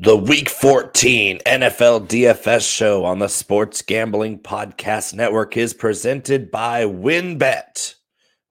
The Week 14 NFL DFS show on the Sports Gambling Podcast Network is presented by WynnBET.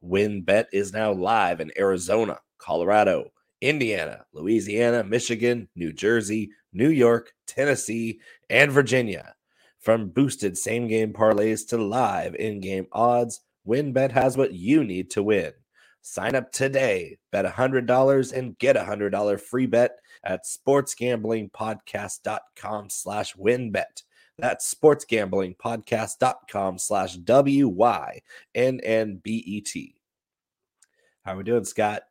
WynnBET is now live in Arizona, Colorado, Indiana, Louisiana, Michigan, New Jersey, New York, Tennessee, and Virginia. From boosted same game parlays to live in game odds, WynnBET has what you need to win. Sign up today, bet $100 and get a $100 free bet at sportsgamblingpodcast.com slash wynnbet. That's sportsgamblingpodcast.com slash W-Y-N-N-B-E-T. How are we doing, Scott?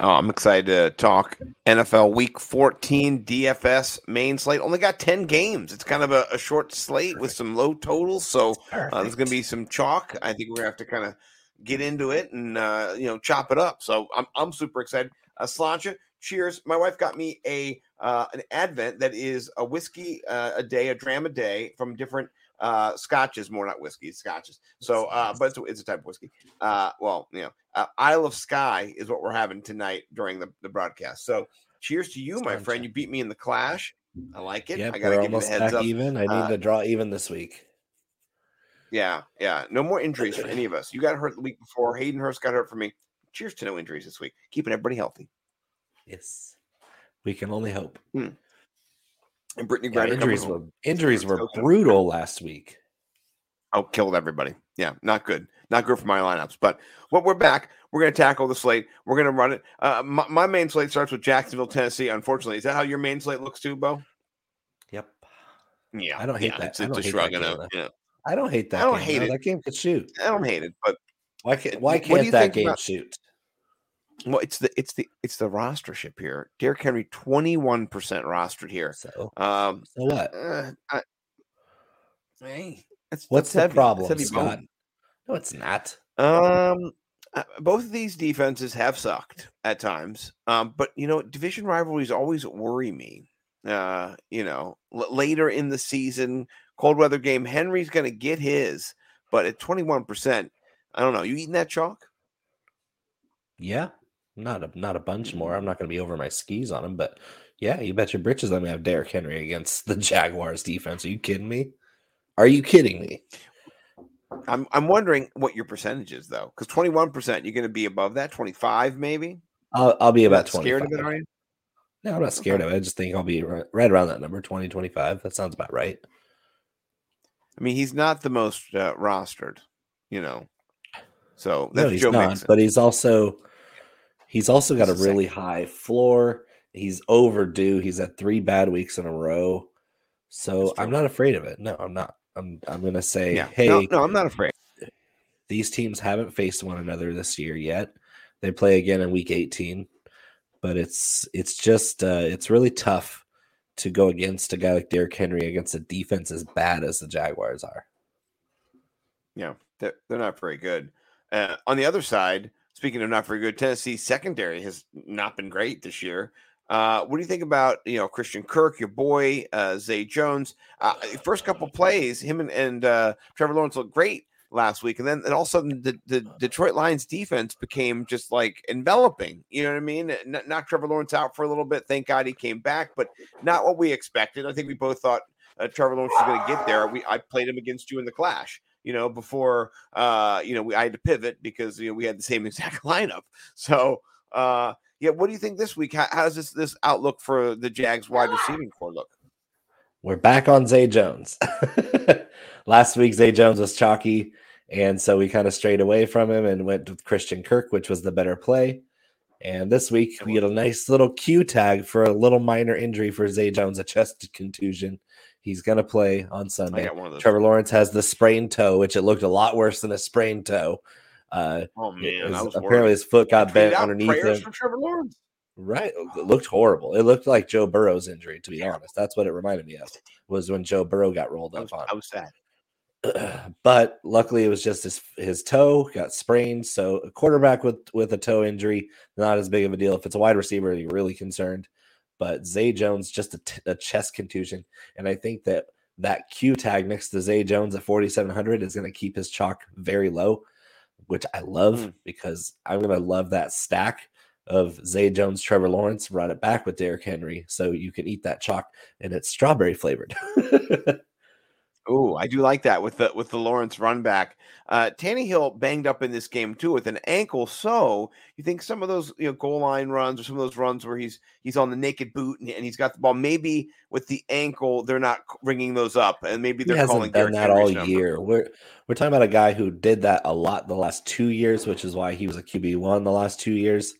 Oh, I'm excited to talk NFL Week 14 DFS main slate. Only got 10 games. It's kind of a, a short slate Perfect. with some low totals. So uh, there's going to be some chalk. I think we're going to have to kind of get into it and, uh, you know, chop it up. So I'm, I'm super excited. Uh, Slancha, cheers. My wife got me a uh, an Advent that is a whiskey uh, a day, a dram a day from different uh, scotches, more not whiskey, scotches. So, uh, but it's, it's a type of whiskey. Uh, well, you know, uh, Isle of Skye is what we're having tonight during the, the broadcast. So, cheers to you, my friend. You beat me in the clash. I like it. Yep, I gotta give you the heads up. Even I need uh, to draw even this week. Yeah, yeah. No more injuries for any of us. You got hurt the week before. Hayden Hurst got hurt for me. Cheers to no injuries this week. Keeping everybody healthy. Yes, we can only hope. Hmm. And Brittany yeah, injuries were injuries were brutal last week. Oh, killed everybody. Yeah, not good. Not good for my lineups. But what we're back. We're going to tackle the slate. We're going to run it. Uh, my, my, main slate starts with Jacksonville, Tennessee. Unfortunately, is that how your main slate looks too, Bo? Yep. Yeah, I don't hate yeah, that. It's, it's a shrug. Game, yeah. I don't hate that. I don't game, hate it. That game could shoot. I don't hate it, but why can't why can't that game about, shoot? Well, it's the it's the it's the rostership here. Derrick Henry, twenty one percent rostered here. So, um, so what? Uh, I, hey, that's, What's that's the heavy. problem, Scott? No, it's not. Um, uh, both of these defenses have sucked at times. Um, but you know, division rivalries always worry me. Uh, you know, l- later in the season, cold weather game, Henry's going to get his, but at twenty one percent, I don't know. You eating that chalk? Yeah, not a not a bunch more. I'm not going to be over my skis on him, but yeah, you bet your britches I'm going to have Derrick Henry against the Jaguars defense. Are you kidding me? Are you kidding me? I'm I'm wondering what your percentage is though, because 21 percent you're going to be above that, 25 maybe. I'll I'll be about 25. Scared of it, are you? No, I'm not scared okay. of it. I just think I'll be right, right, around that number, 20, 25. That sounds about right. I mean, he's not the most uh, rostered, you know. So that's no, he's Joe not, Mixon. but he's also He's also got a really high floor. He's overdue. He's at three bad weeks in a row. So I'm not afraid of it. No, I'm not. I'm I'm gonna say, yeah. hey, no, no, I'm not afraid. These teams haven't faced one another this year yet. They play again in week 18, but it's it's just uh, it's really tough to go against a guy like Derrick Henry against a defense as bad as the Jaguars are. Yeah, they're, they're not very good. Uh, on the other side, Speaking of not very good, Tennessee secondary has not been great this year. Uh, what do you think about you know Christian Kirk, your boy uh, Zay Jones? Uh, first couple plays, him and, and uh, Trevor Lawrence looked great last week, and then and all of a sudden the, the Detroit Lions defense became just like enveloping. You know what I mean? N- knocked Trevor Lawrence out for a little bit. Thank God he came back, but not what we expected. I think we both thought uh, Trevor Lawrence was going to get there. We I played him against you in the clash you know, before uh, you know, we I had to pivot because you know we had the same exact lineup. So uh yeah, what do you think this week? How, how does this this outlook for the Jags wide receiving core look? We're back on Zay Jones. Last week Zay Jones was chalky, and so we kind of strayed away from him and went with Christian Kirk, which was the better play. And this week we get a nice little Q tag for a little minor injury for Zay Jones, a chest contusion. He's going to play on Sunday. Trevor Lawrence has the sprained toe, which it looked a lot worse than a sprained toe. Uh, oh man, apparently worried. his foot got bent underneath him. For Trevor Lawrence. Right, it looked horrible. It looked like Joe Burrow's injury, to be honest. That's what it reminded me of. Was when Joe Burrow got rolled up was, on. I was sad. but luckily, it was just his his toe got sprained. So a quarterback with with a toe injury, not as big of a deal. If it's a wide receiver, you're really concerned but Zay Jones just a, t- a chest contusion, and I think that that Q tag next to Zay Jones at 4,700 is going to keep his chalk very low, which I love mm. because I'm going to love that stack of Zay Jones, Trevor Lawrence, run it back with Derrick Henry, so you can eat that chalk, and it's strawberry flavored. Oh, I do like that with the with the Lawrence run back. Uh Tannehill banged up in this game too with an ankle. So you think some of those you know goal line runs or some of those runs where he's he's on the naked boot and, and he's got the ball, maybe with the ankle they're not ringing those up, and maybe they're calling done Derrick that Henry's all number. year. We're we're talking about a guy who did that a lot the last two years, which is why he was a QB one the last two years.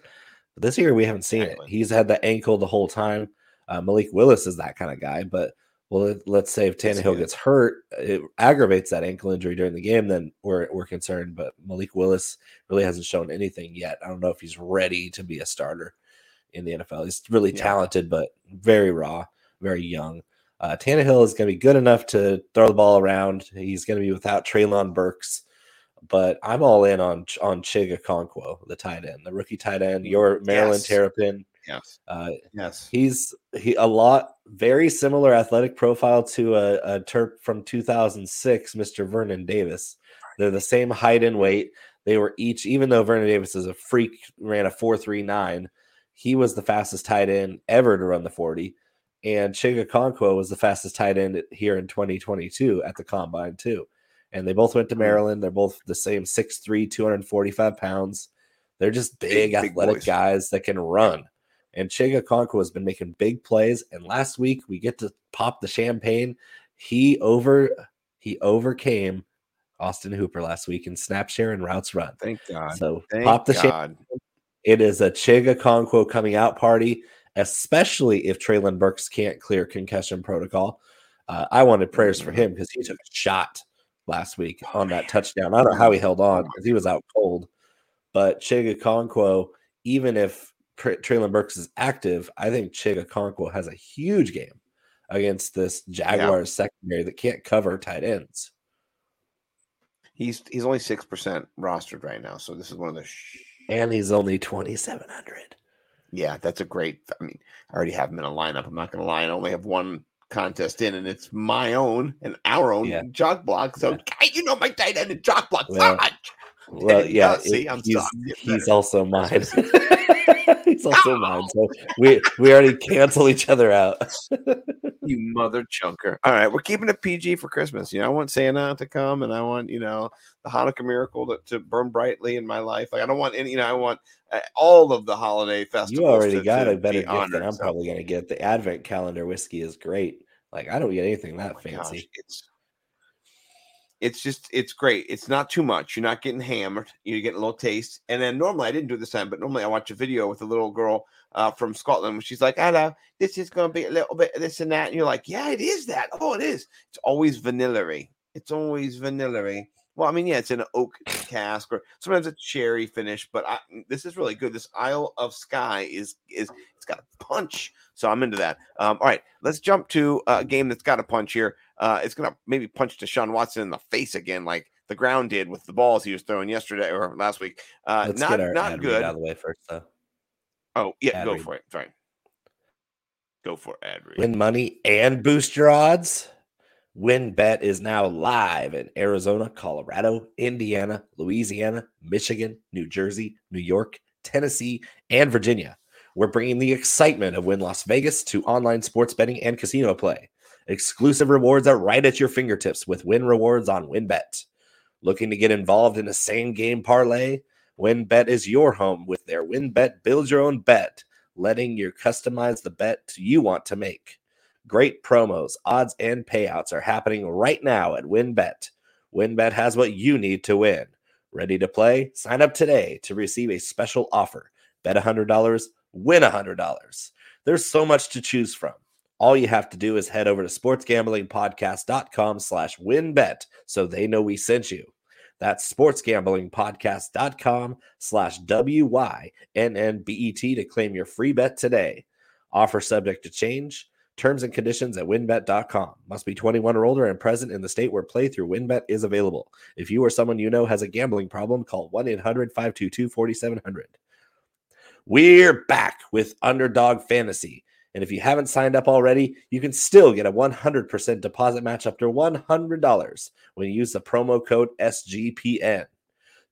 But this year we haven't seen it. He's had the ankle the whole time. Uh, Malik Willis is that kind of guy, but well, let- let's say if Tannehill gets hurt, it aggravates that ankle injury during the game, then we're we're concerned. But Malik Willis really hasn't shown anything yet. I don't know if he's ready to be a starter in the NFL. He's really Yeah. talented, but very raw, very young. Uh, Tannehill is going to be good enough to throw the ball around. He's going to be without Treylon Burks, but I'm all in on on Chig Okonkwo, the tight end, the rookie tight end. Your Maryland Yes. Terrapin. Yes, Uh, yes. he's he a lot very similar athletic profile to a, a Terp from 2006, Mr. Vernon Davis. They're the same height and weight. They were each, even though Vernon Davis is a freak, ran a 4.39. He was the fastest tight end ever to run the 40. And Chig Okonkwo was the fastest tight end here in 2022 at the combine, too. And they both went to Hmm. Maryland. They're both the same 6'3, 245 pounds. They're just big, Big, big athletic boys. guys that can run. And Chig Okonkwo has been making big plays. And last week we get to pop the champagne. He over he overcame Austin Hooper last week in snap share and routes run. Thank God. So Thank pop the champagne. It is a Chig Okonkwo coming out party, especially if Treylon Burks can't clear concussion protocol. Uh, I wanted prayers for him because he took a shot last week Oh, on that man. touchdown. I don't know how he held on because he was out cold. But Chig Okonkwo, even if Tr- Treylon Burks is active, I think Chig Okonkwo has a huge game against this Jaguars secondary that can't cover tight ends. He's he's only six percent rostered right now, so this is one of the. Sh- And he's only 2,700. yeah, that's a great. I mean, I already have him in a lineup. I'm not going to lie. I only have one contest in, and it's my own and our own Yeah. jock block. So, Yeah. you know my tight end and jock block. Well, Well, yeah, Yeah, see, it- I'm he's, sorry, I'm getting he's also mine. he's also mine. So we we already cancel each other out. you mother chunker. All right, we're keeping it PG for Christmas. You know, I want Santa to come, and I want you know the Hanukkah miracle to, to burn brightly in my life. Like I don't want any. You know, I want uh, all of the holiday festivals. you already to- got to a better be gift than I'm so- probably gonna get. The advent calendar whiskey is great. Like I don't get anything that Oh my gosh, fancy. it's it's just it's great. It's not too much. You're not getting hammered. You're getting a little taste. And then normally I didn't do this time, but normally I watch a video with a little girl uh, from Scotland. She's like, "Hello, this is going to be a little bit of this and that." And you're like, "Yeah, it is that. Oh, it is. It's always vanilla-y. It's always vanilla-y. Well, I mean, yeah, it's an oak cask or sometimes it's cherry finish, but I, this is really good. This Isle of Skye is is it's got a punch, so I'm into that. Um, all right, let's jump to a game that's got a punch here. Uh, it's gonna maybe punch Deshaun Watson in the face again, like the ground did with the balls he was throwing yesterday or last week. Uh, Let's not not good. out of the way first, though. Oh yeah, ad go read. for it. Sorry, go for it, ad read. Win money and boost your odds. WynnBET is now live in Arizona, Colorado, Indiana, Louisiana, Michigan, New Jersey, New York, Tennessee, and Virginia. We're bringing the excitement of Wynn Las Vegas to online sports betting and casino play. Exclusive rewards are right at your fingertips with Wynn Rewards on WynnBET. Looking to get involved in a same game parlay? WynnBET is your home with their WynnBET Build Your Own Bet, letting you customize the bet you want to make. Great promos, odds, and payouts are happening right now at WynnBET. WynnBET has what you need to win. Ready to play? Sign up today to receive a special offer. Bet $100, win $100. There's so much to choose from. All you have to do is head over to sportsgamblingpodcast.com slash wynnbet so they know we sent you. That's sportsgamblingpodcast.com slash W-Y-N-N-B-E-T to claim your free bet today. Offer subject to change. Terms and conditions at wynnbet.com. Must be 21 or older and present in the state where playthrough WynnBET is available. If you or someone you know has a gambling problem, call 1 800 522 4700. We're back with Underdog Fantasy. And if you haven't signed up already, you can still get a 100% deposit match up to $100 when you use the promo code SGPN.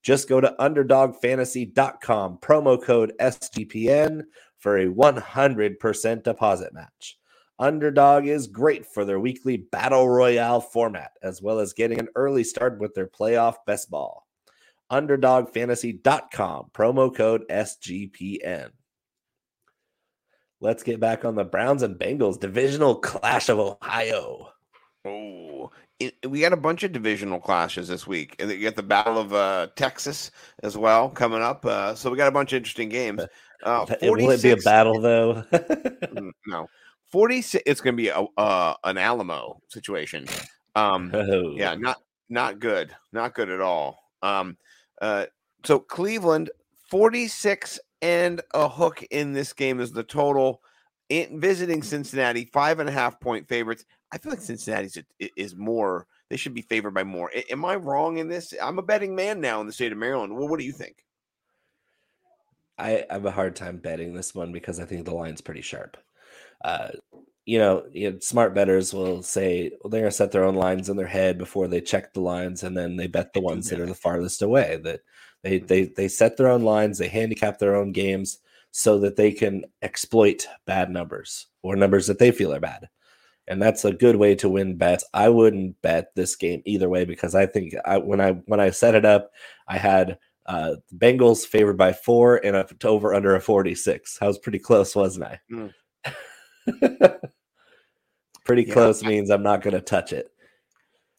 Just go to underdogfantasy.com, promo code SGPN for a 100% deposit match. Underdog is great for their weekly battle royale format, as well as getting an early start with their playoff best ball. UnderdogFantasy.com, promo code SGPN. Let's get back on the Browns and Bengals divisional clash of Ohio. Oh, it, we got a bunch of divisional clashes this week. And you got the Battle of uh, Texas as well coming up. Uh, so we got a bunch of interesting games. Uh, Will it be a battle though? Mm, no. 46 it's going to be a uh, an Alamo situation. Um oh. yeah, not not good. Not good at all. Um uh so Cleveland 46 and a hook in this game is the total. In visiting Cincinnati, five and a half point favorites. I feel like Cincinnati's is more. They should be favored by more. Am I wrong in this? I'm a betting man now in the state of Maryland. Well, what do you think? I, I have a hard time betting this one because I think the line's pretty sharp uh, you know, you know, smart betters will say well, they're going to set their own lines in their head before they check the lines, and then they bet the ones that are the farthest away. That they they they set their own lines, they handicap their own games so that they can exploit bad numbers or numbers that they feel are bad. And that's a good way to win bets. I wouldn't bet this game either way because I think I when I when I set it up, I had uh, Bengals favored by four and a, over under a 46. I was pretty close, wasn't I? Mm. Pretty yeah, close I, means I'm not going to touch it.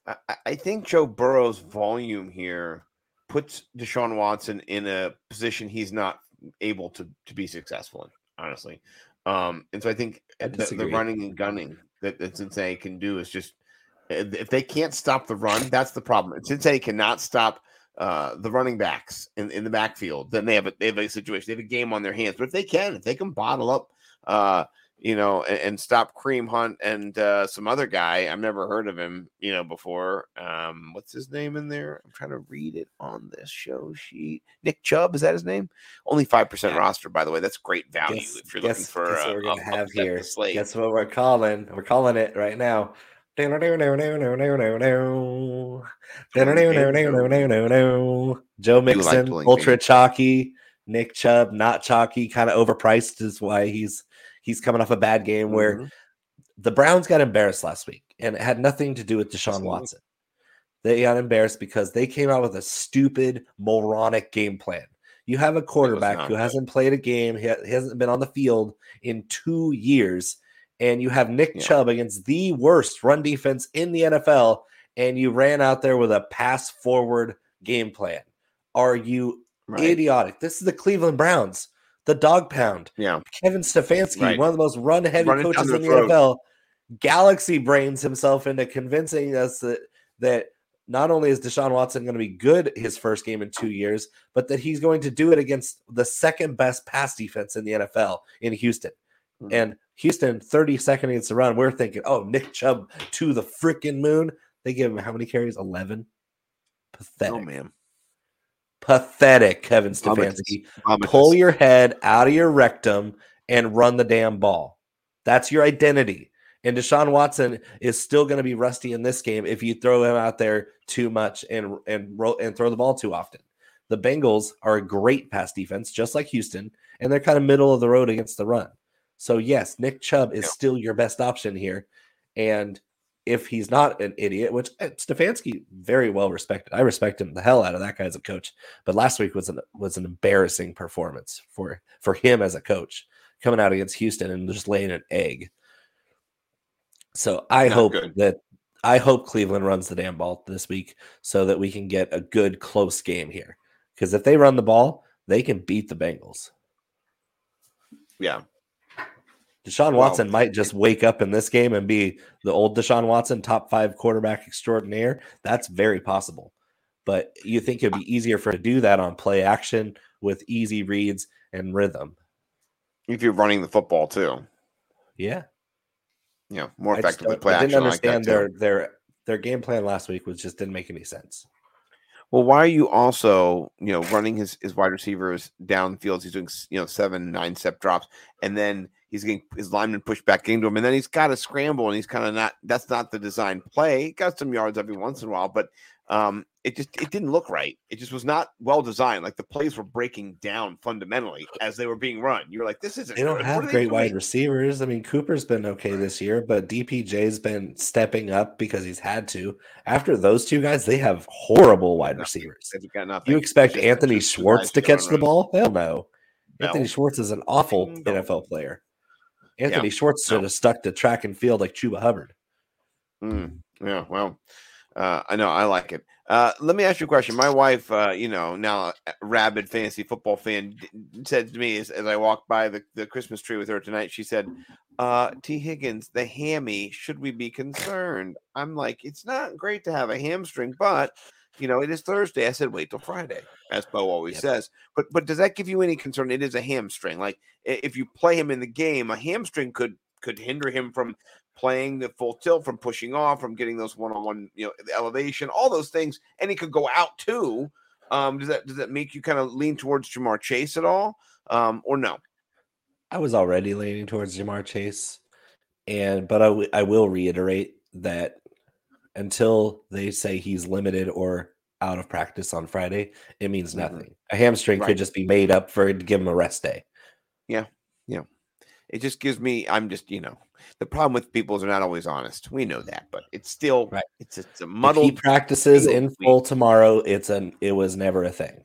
I, I think Joe Burrow's volume here puts Deshaun Watson in a position he's not able to to be successful in, honestly. Um, and so I think I the, the, running and gunning that, that Cincinnati can do is just if they can't stop the run, that's the problem. Cincinnati cannot stop uh, the running backs in, in the backfield, then they have a they have a situation, they have a game on their hands. But if they can, if they can bottle up uh, you know, and, and stop Kareem Hunt and uh, some other guy. I've never heard of him, you know, before. Um, what's his name in there? I'm trying to read it on this show sheet. Nick Chubb is that his name? Only five percent roster, by the way. That's great value guess, if you're guess, looking for. Guess what we're gonna have here. Guess what we're calling? We're calling it right now. Joe Mixon, ultra chalky. Nick Chubb, not chalky, kind of overpriced is why he's He's coming off a bad game where mm-hmm. the Browns got embarrassed last week, and it had nothing to do with Deshaun Absolutely. Watson. They got embarrassed because they came out with a stupid, moronic game plan. You have a quarterback who hasn't played a game, he hasn't been on the field in two years, and you have Nick yeah. Chubb against the worst run defense in the NFL, and you ran out there with a pass forward game plan. Are you right. idiotic? This is the Cleveland Browns the dog pound. Yeah. Kevin Stefanski, right. one of the most run heavy coaches in the throat. NFL, galaxy brains himself into convincing us that that not only is Deshaun Watson going to be good his first game in two years, but that he's going to do it against the second best pass defense in the NFL in Houston. Mm-hmm. And Houston, 32nd against the run. We're thinking, oh, Nick Chubb to the freaking moon. They give him how many carries? 11. Pathetic. Oh, man. Pathetic, Kevin Stefanski. Pull your head out of your rectum and run the damn ball. That's your identity. And Deshaun Watson is still going to be rusty in this game if you throw him out there too much and and roll and throw the ball too often. The Bengals are a great pass defense, just like Houston, and they're kind of middle of the road against the run. So yes, Nick Chubb is still your best option here, and if he's not an idiot, which eh, Stefanski very well respected. I respect him the hell out of that guy as a coach. But last week was an was an embarrassing performance for for him as a coach, coming out against Houston and just laying an egg. So I not hope good. that I hope Cleveland runs the damn ball this week so that we can get a good close game here. Because if they run the ball, they can beat the Bengals. Yeah, Deshaun Watson might just wake up in this game and be the old Deshaun Watson, top five quarterback extraordinaire. That's very possible. But you think it'd be easier for to do that on play action with easy reads and rhythm. If you're running the football too. Yeah. Yeah, more effectively play action. I didn't understand like their their their game plan last week was just didn't make any sense. Well, why are you also, you know, running his, his wide receivers downfields? He's doing, you know, seven, nine step drops, and then he's getting his lineman pushed back into him, and then he's got to scramble, and he's kind of not. That's not the design play. He got some yards every once in a while, but um, it just it didn't look right. It just was not well designed. Like the plays were breaking down fundamentally as they were being run. You're like, this isn't. They don't good. have great doing? wide receivers. I mean, Cooper's been okay this year, but DPJ's been stepping up because he's had to. After those two guys, they have horrible wide receivers. Got. You expect Anthony Schwartz to catch the ball? Hell no. No. Anthony Schwartz is an awful NFL player. Anthony Schwartz should No. have stuck to track and field like Chuba Hubbard. Mm, yeah, well, uh, I know I like it. Uh, let me ask you a question. My wife, uh, you know, now a rabid fantasy football fan, d- said to me as, as I walked by the, the Christmas tree with her tonight, she said, uh, T. Higgins, the hammy, should we be concerned? I'm like, it's not great to have a hamstring, but you know, it is Thursday. I said, wait till Friday, as Bo always Yep. says. But but does that give you any concern? It is a hamstring. Like if you play him in the game, a hamstring could could hinder him from playing the full tilt, from pushing off, from getting those one on one, you know, elevation, all those things, and he could go out too. Um, does that does that make you kind of lean towards Ja'Marr Chase at all, um, or no? I was already leaning towards Ja'Marr Chase, and but I, w- I will reiterate that until they say he's limited or out of practice on Friday, it means Mhm. nothing. A hamstring Right. could just be made up for to give him a rest day. Yeah. Yeah. It just gives me. I'm just you know the problem with people is they're not always honest. We know that, but it's still Right. it's it's a If he practices in full tomorrow, it's an it was never a thing.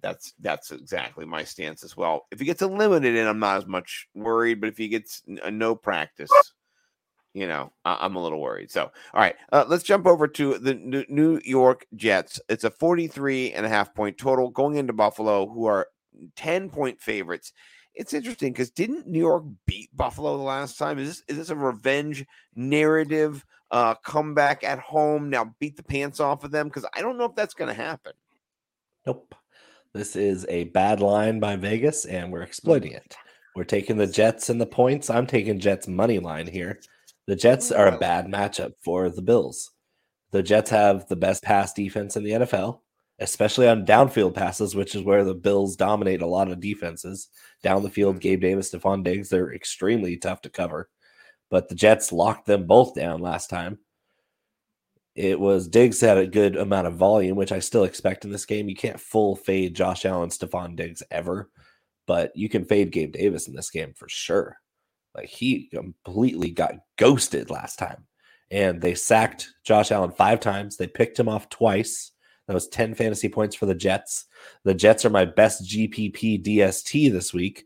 That's that's exactly my stance as well. If he gets a limited in, I'm not as much worried. But if he gets a no practice, you know, I- I'm a little worried. So, all right, uh, let's jump over to the New- New York Jets. It's a 43 and a half point total going into Buffalo, who are 10 point favorites. It's interesting because didn't New York beat Buffalo the last time? Is this is this a revenge narrative? Uh, comeback at home now, beat the pants off of them because I don't know if that's going to happen. Nope. This is a bad line by Vegas, and we're exploiting it. We're taking the Jets and the points. I'm taking Jets money line here. The Jets are a bad matchup for the Bills. The Jets have the best pass defense in the NFL, especially on downfield passes, which is where the Bills dominate a lot of defenses. Down the field, mm-hmm. Gabe Davis, Stefon Diggs, they're extremely tough to cover. But the Jets locked them both down last time. It was Diggs had a good amount of volume, which I still expect in this game. You can't full fade Josh Allen, Stefon Diggs ever, but you can fade Gabe Davis in this game for sure. Like he completely got ghosted last time. And they sacked Josh Allen five times. They picked him off twice. That was 10 fantasy points for the Jets. The Jets are my best GPP DST this week.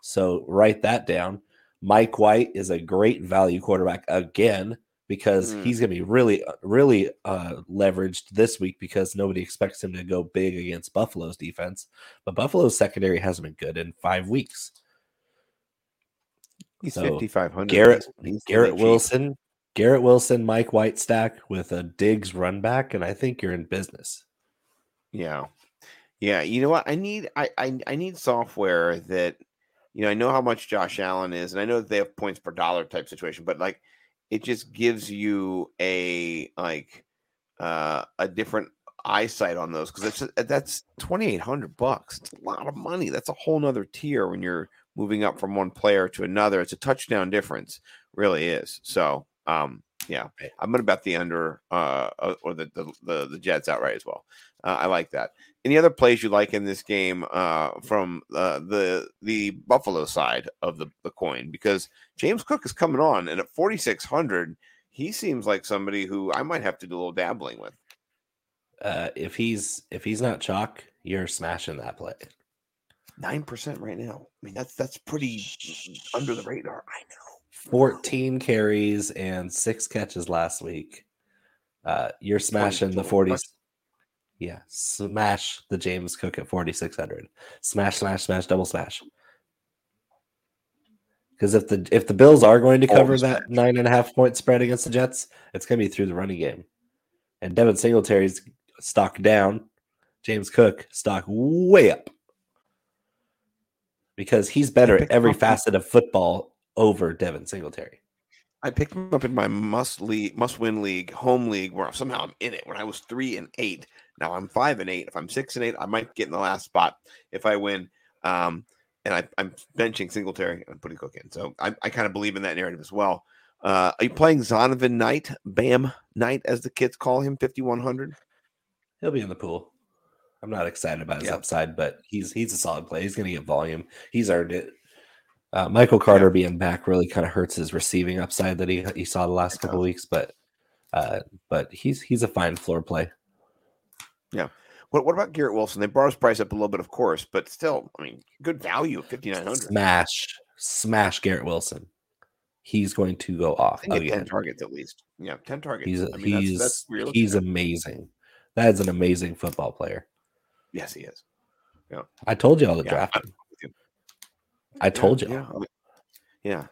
So write that down. Mike White is a great value quarterback again because Mm. he's going to be really, really uh, leveraged this week because nobody expects him to go big against Buffalo's defense. But Buffalo's secondary hasn't been good in five weeks. He's So, 5,500. Garrett- He's- Garrett cheap. Wilson, Garrett Wilson, Mike White stack with a Diggs run back, and I think you're in business. Yeah. Yeah. You know what? I need I, I I need software that you know, I know how much Josh Allen is, and I know that they have points per dollar type situation, but like it just gives you a like uh a different eyesight on those because that's that's twenty eight hundred bucks. It's a lot of money. That's a whole nother tier when you're moving up from one player to another. It's a touchdown difference, really is. So um yeah, I'm gonna bet the under uh uh, or the the the, the Jets outright as well. Uh, I like that. Any other plays you like in this game uh, from uh, the the Buffalo side of the, the coin? Because James Cook is coming on, and at 4,600, he seems like somebody who I might have to do a little dabbling with. Uh, if he's if he's not chalk, you're smashing that play. Nine percent right now. I mean, that's that's pretty under the radar. I know. 14 carries and six catches last week. Uh, you're smashing the 40s. Yeah, smash the James Cook at 4,600. Smash, smash, smash, double smash. Because if the if the Bills are going to cover that nine and a half point spread against the Jets, it's going to be through the running game. And Devin Singletary's stock down. James Cook stock way up because he's better at every facet of football over Devin Singletary. I picked him up in my must league, must win league, home league, where somehow I'm in it. When I was three and eight, now I'm five and eight. If I'm six and eight, I might get in the last spot if I win. Um, and I, I'm benching Singletary and putting Cook in, so I, I kind of believe in that narrative as well. Uh, are you playing Zonovan Knight, Bam Knight, as the kids call him, 5100? he'll be in the pool. I'm not excited about his yeah. upside, but he's he's a solid play. He's going to get volume. He's earned it. Uh, Michael Carter yeah. being back really kind of hurts his receiving upside that he he saw the last couple weeks, but uh, but he's he's a fine floor play. Yeah. What, what about Garrett Wilson? They brought his price up a little bit, of course, but still, I mean, good value at 5,900. Smash, smash Garrett Wilson. He's going to go off again. 10 targets at least. Yeah, 10 targets. He's, I mean, he's, that's, that's he's amazing. That is an amazing football player. Yes, he is. Yeah. I told you all to yeah, draft him. I told you. Yeah. yeah.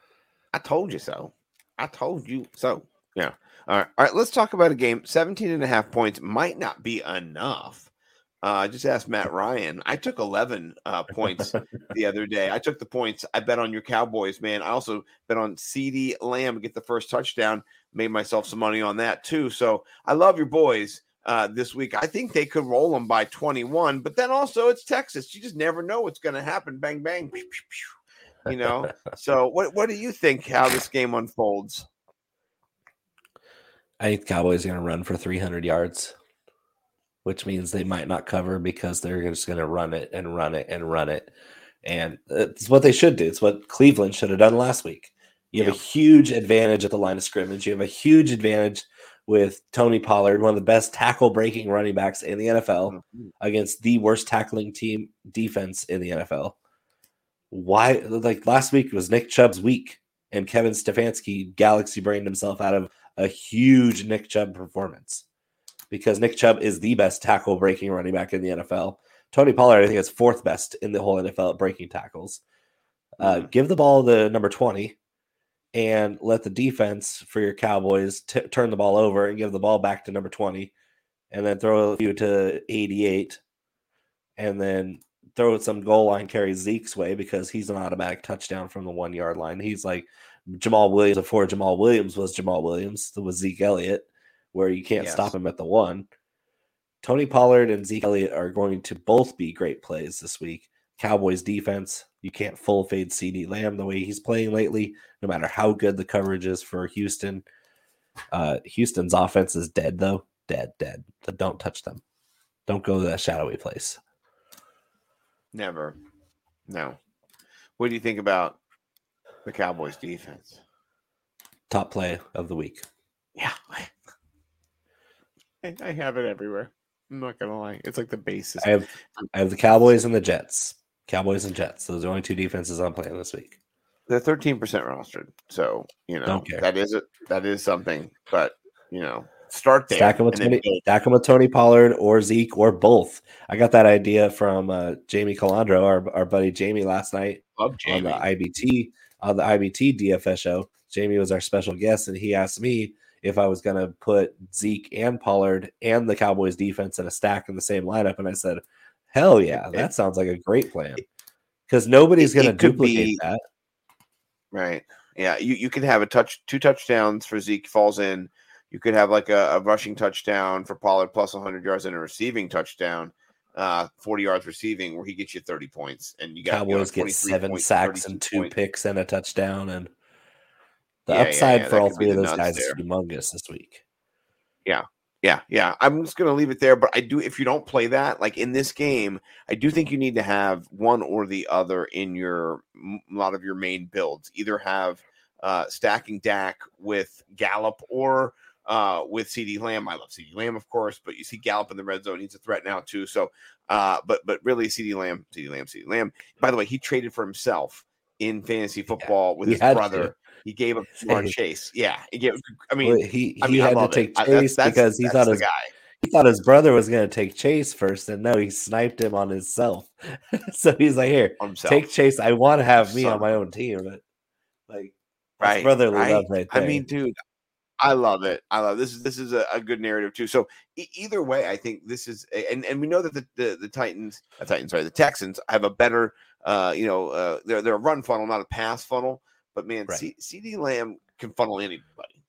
I told you so. I told you so. Yeah. All right. All right. Let's talk about a game. 17 and a half points might not be enough. Uh, I just asked Matt Ryan. I took 11 uh, points the other day. I took the points. I bet on your Cowboys, man. I also bet on CeeDee Lamb to get the first touchdown. Made myself some money on that too. So I love your boys uh, this week. I think they could roll them by 21, but then also it's Texas. You just never know what's going to happen. Bang, bang. You know. so what what do you think how this game unfolds? I think Cowboys are going to run for 300 yards, which means they might not cover because they're just going to run it and run it and run it. And it's what they should do. It's what Cleveland should have done last week. You have yeah. a huge advantage at the line of scrimmage. You have a huge advantage with Tony Pollard, one of the best tackle breaking running backs in the NFL, mm-hmm. against the worst tackling team defense in the NFL. Why, like last week was Nick Chubb's week, and Kevin Stefanski galaxy brained himself out of a huge Nick Chubb performance because Nick Chubb is the best tackle breaking running back in the NFL. Tony Pollard, I think, is fourth best in the whole NFL at breaking tackles. Uh, mm-hmm. give the ball to number 20 and let the defense for your Cowboys t- turn the ball over and give the ball back to number 20 and then throw you to 88 and then throw some goal line carry Zeke's way because he's an automatic touchdown from the one yard line. He's like Jamaal Williams before Jamaal Williams was Jamaal Williams. It was Zeke Elliott, where you can't yes. stop him at the one. Tony Pollard and Zeke Elliott are going to both be great plays this week. Cowboys defense, you can't full fade CeeDee Lamb the way he's playing lately, no matter how good the coverage is for Houston. Uh, Houston's offense is dead, though. Dead, dead. So don't touch them. Don't go to that shadowy place. Never. No. What do you think about the Cowboys defense. Top play of the week. Yeah. I, I have it everywhere. I'm not gonna lie. It's like the basis. I have I have the Cowboys and the Jets. Cowboys and Jets. Those are only two defenses I'm playing this week. They're 13% rostered. So, you know, that is it. That is something. But, you know, start there. Stack them with Tony, stack them with Tony Pollard or Zeke or both. I got that idea from uh, Jamie Calandro, our, our buddy Jamie last night Love Jamie. on the IBT on the IBT DFS show. Jamie was our special guest, and he asked me if I was going to put Zeke and Pollard and the Cowboys defense in a stack in the same lineup. And I said, hell yeah, that sounds like a great plan because nobody's going to duplicate be, that. Right. Yeah. You, you can have a touch, two touchdowns for Zeke falls in. You could have like a, a rushing touchdown for Pollard plus 100 yards and a receiving touchdown uh, 40 yards receiving where he gets you 30 points and you got Cowboys you know, get seven points, sacks and two points. picks and a touchdown and the yeah, upside yeah, yeah, for all three of those guys there. is humongous this week. Yeah. Yeah, yeah. I'm just gonna leave it there, but I do if you don't play that, like in this game, I do think you need to have one or the other in your a lot of your main builds. Either have uh stacking Dak with Gallup or uh, with CeeDee Lamb. I love CeeDee Lamb, of course, but you see Gallup in the red zone. He's a threat now too. So, uh, but but really, CeeDee Lamb, CeeDee Lamb, CeeDee Lamb. By the way, he traded for himself in fantasy football yeah, with his brother. To. He gave up Ja'Marr Chase. Yeah, gave. I mean, he he I mean, had to take it. Chase that's, that's, because he thought his guy. He thought his brother was going to take Chase first, and no, he sniped him on himself. so he's like, "Here, take Chase. I want to have me on my own team, but like, right, brotherly right? love right there. I mean, dude, I love it. I love this. Is this is a, a good narrative too. So e- either way, I think this is, a, and and we know that the the, the Titans, the Titans, sorry, the Texans have a better, uh, you know, uh, they're they're a run funnel, not a pass funnel. But man, right. C- CeeDee Lamb can funnel anybody.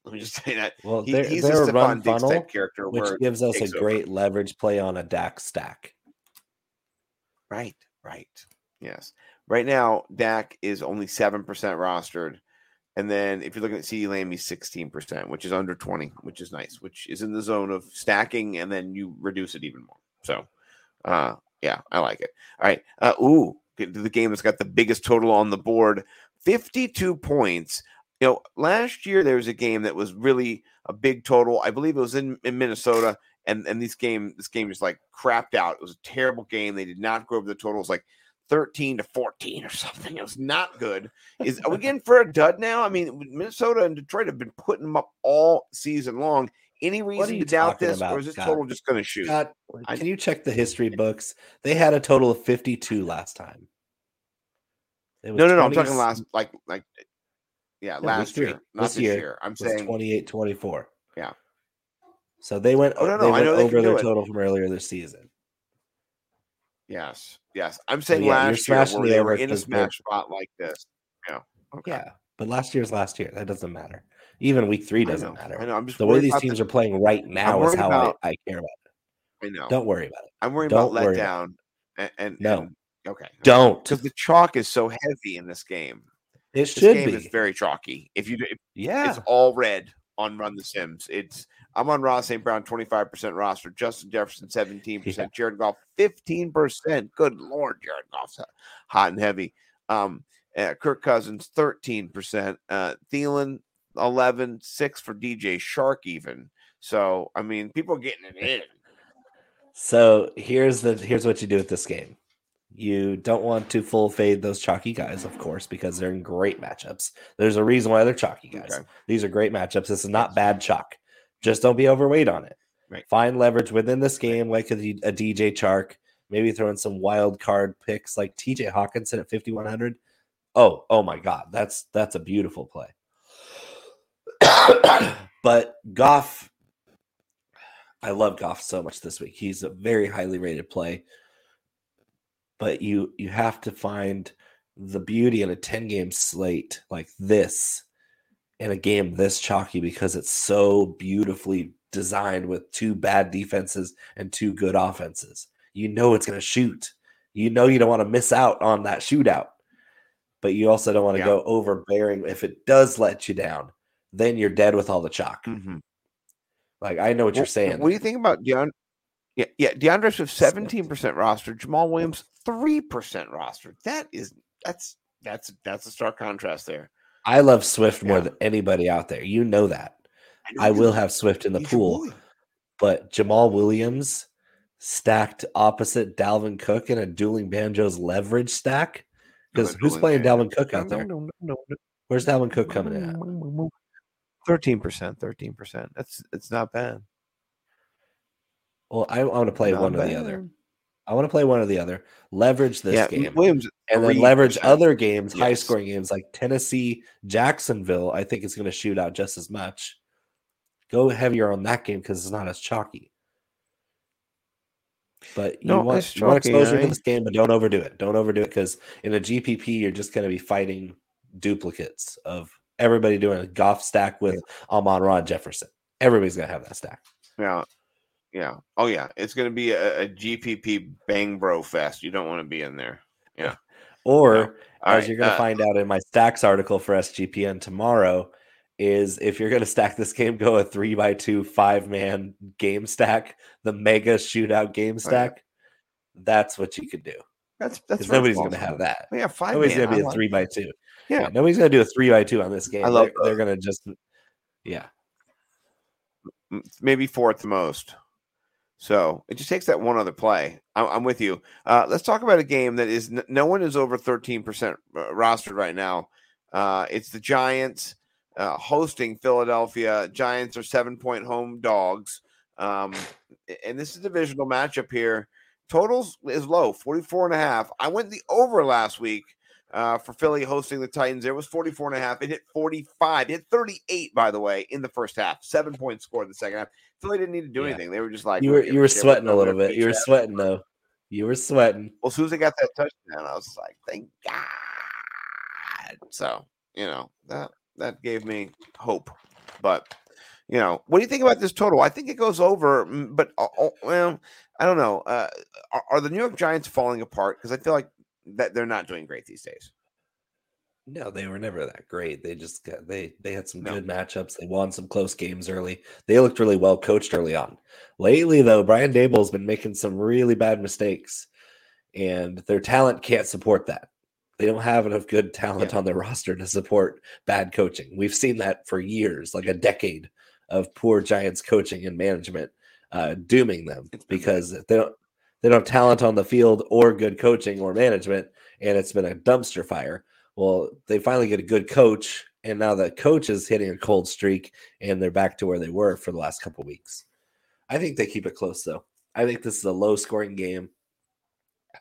Let me just say that. Well, he, they're, he's they're a run funnel character, which gives us a great over. leverage play on a Dak stack. Right. Right. Yes. Right now, Dak is only seven percent rostered And then if you're looking at CeeDee Lamb, he's 16%, which is under 20, which is nice, which is in the zone of stacking, and then you reduce it even more. So, uh, yeah, I like it. All right. Uh, ooh, the game that's got the biggest total on the board 52 points. You know, last year there was a game that was really a big total. I believe it was in, in Minnesota, and and this game this game just like crapped out. It was a terrible game. They did not go over the totals like 13 to 14 or something. It was not good. Is are we getting for a dud now? I mean, Minnesota and Detroit have been putting them up all season long. Any reason to doubt this, about, or is this Scott? total just going to shoot? Scott, I- can you check the history books? They had a total of 52 last time. No, no, no. I'm talking last, like, like, yeah, No, last year. year, not This year year. I'm saying, 28 24. Yeah. So they went, Oh, no, no, I know over their total from earlier this season. yes, yes. I'm saying yeah, last year where the they were in a smash spot like this. Yeah. Okay. Yeah. But last year's last year. That doesn't matter. Even week three doesn't know, matter. I know. I'm just The way these teams the- are playing right now is how about- I, I care about it. I know. Don't worry about it. I'm worried don't about about letdown. And, and No. and- okay. Don't. Because the chalk is so heavy in this game. It This should game be. is very chalky. If you, if yeah. it's all red on Run the Sims. It's I'm on Ross St. Brown, 25% roster. Justin Jefferson, 17%. Yeah. Jared Goff, 15%. Good Lord, Jared Goff's hot and heavy. Um, uh, Kirk Cousins, 13%. Uh, Thielen, 11, 6 for DJ Chark, even. So, I mean, people are getting it in. So here's the here's what you do with this game. You don't want to full fade those chalky guys, of course, because they're in great matchups. There's a reason why they're chalky guys. Okay. These are great matchups. This is not bad chalk. Just don't be overweight on it. Right. Find leverage within this game, like a DJ Chark. Maybe throw in some wild card picks like TJ Hockenson at 5100. Oh, oh my God, that's that's a beautiful play. but Goff, I love Goff so much this week. He's a very highly rated play. But you you have to find the beauty in a 10 game slate like this in a game this chalky because it's so beautifully designed with two bad defenses and two good offenses. You know it's going to shoot. You know you don't want to miss out on that shootout. But you also don't want to Yeah. go overbearing if it does let you down. Then you're dead with all the chalk. Mhm. Like I know what you're saying. What do you think about DeAndre? Yeah, yeah, DeAndre Swift, 17% roster. Jamaal Williams, 3% roster. That is, that's, that's, that's a stark contrast there. I love Swift more Yeah. than anybody out there. You know that. know I will have Swift in the pool, boy. but Jamaal Williams stacked opposite Dalvin Cook in a dueling banjos leverage stack. Because who's playing banjo. Dalvin Cook out No, there? no, no, no, Where's Dalvin Cook coming in? at? Thirteen percent, thirteen percent. That's it's not bad. Well, I want to play Not one or the other. I want to play one or the other. Leverage this yeah, game. Williams and then leverage 3%. other games, high scoring games like Tennessee, Jacksonville. I think it's going to shoot out just as much. Go heavier on that game because it's not as chalky. But you No, want, you want exposure I- to eh? this game, but don't overdo it. Don't overdo it because in a GPP, you're just going to be fighting duplicates of everybody doing a Goff stack with Amon-Ra Jefferson. Everybody's going to have that stack. Yeah, yeah. Oh yeah, it's going to be a, a GPP bang bro fest. You don't want to be in there. Yeah. Or. All as right, you're going to uh, find out in my stacks article for SGPN tomorrow, is if you're going to stack this game, go a three by two five man game stack, the mega shootout game Oh, yeah. stack. That's what you could do That's that's nobody's going to have that. Yeah, five. Nobody's going to be I a three by two. Yeah. nobody's going to do a three by two on this game. I love they're, they're going to just, yeah. maybe four at the most. So it just takes that one other play. I'm, I'm with you. Uh, let's talk about a game that is n- no one is over 13% uh, rostered right now. Uh, it's the Giants uh, hosting Philadelphia. Giants are seven point home dogs. Um, and this is a divisional matchup here. Totals is low 44 and a half. I went the over last week uh, for Philly hosting the Titans. It was 44 and a half. It hit 45. It hit 38, by the way, in the first half. Seven points scored in the second half. Philly didn't need to do Yeah. anything. They were just like You were you were sweating a little bit. You were sweating though. You were sweating. Well, as soon as they got that touchdown, I was like, thank God. So, you know, that that gave me hope. But, you know, what do you think about this total? I think it goes over, mm, but uh, uh, well, I don't know. Uh, are, are the New York Giants falling apart? Because I feel like that they're not doing great these days. No, they were never that great. They just got they they had some No. good matchups. They won some close games early. They looked really well coached early on. Lately, though, Brian Daboll's been making some really bad mistakes, and their talent can't support that. They don't have enough good talent Yeah. on their roster to support bad coaching. We've seen that for years, like a decade of poor Giants coaching and management, uh, dooming them because they don't they don't have talent on the field or good coaching or management, and it's been a dumpster fire. Well, they finally get a good coach, and now the coach is hitting a cold streak, and they're back to where they were for the last couple weeks. I think they keep it close, though. I think this is a low scoring game.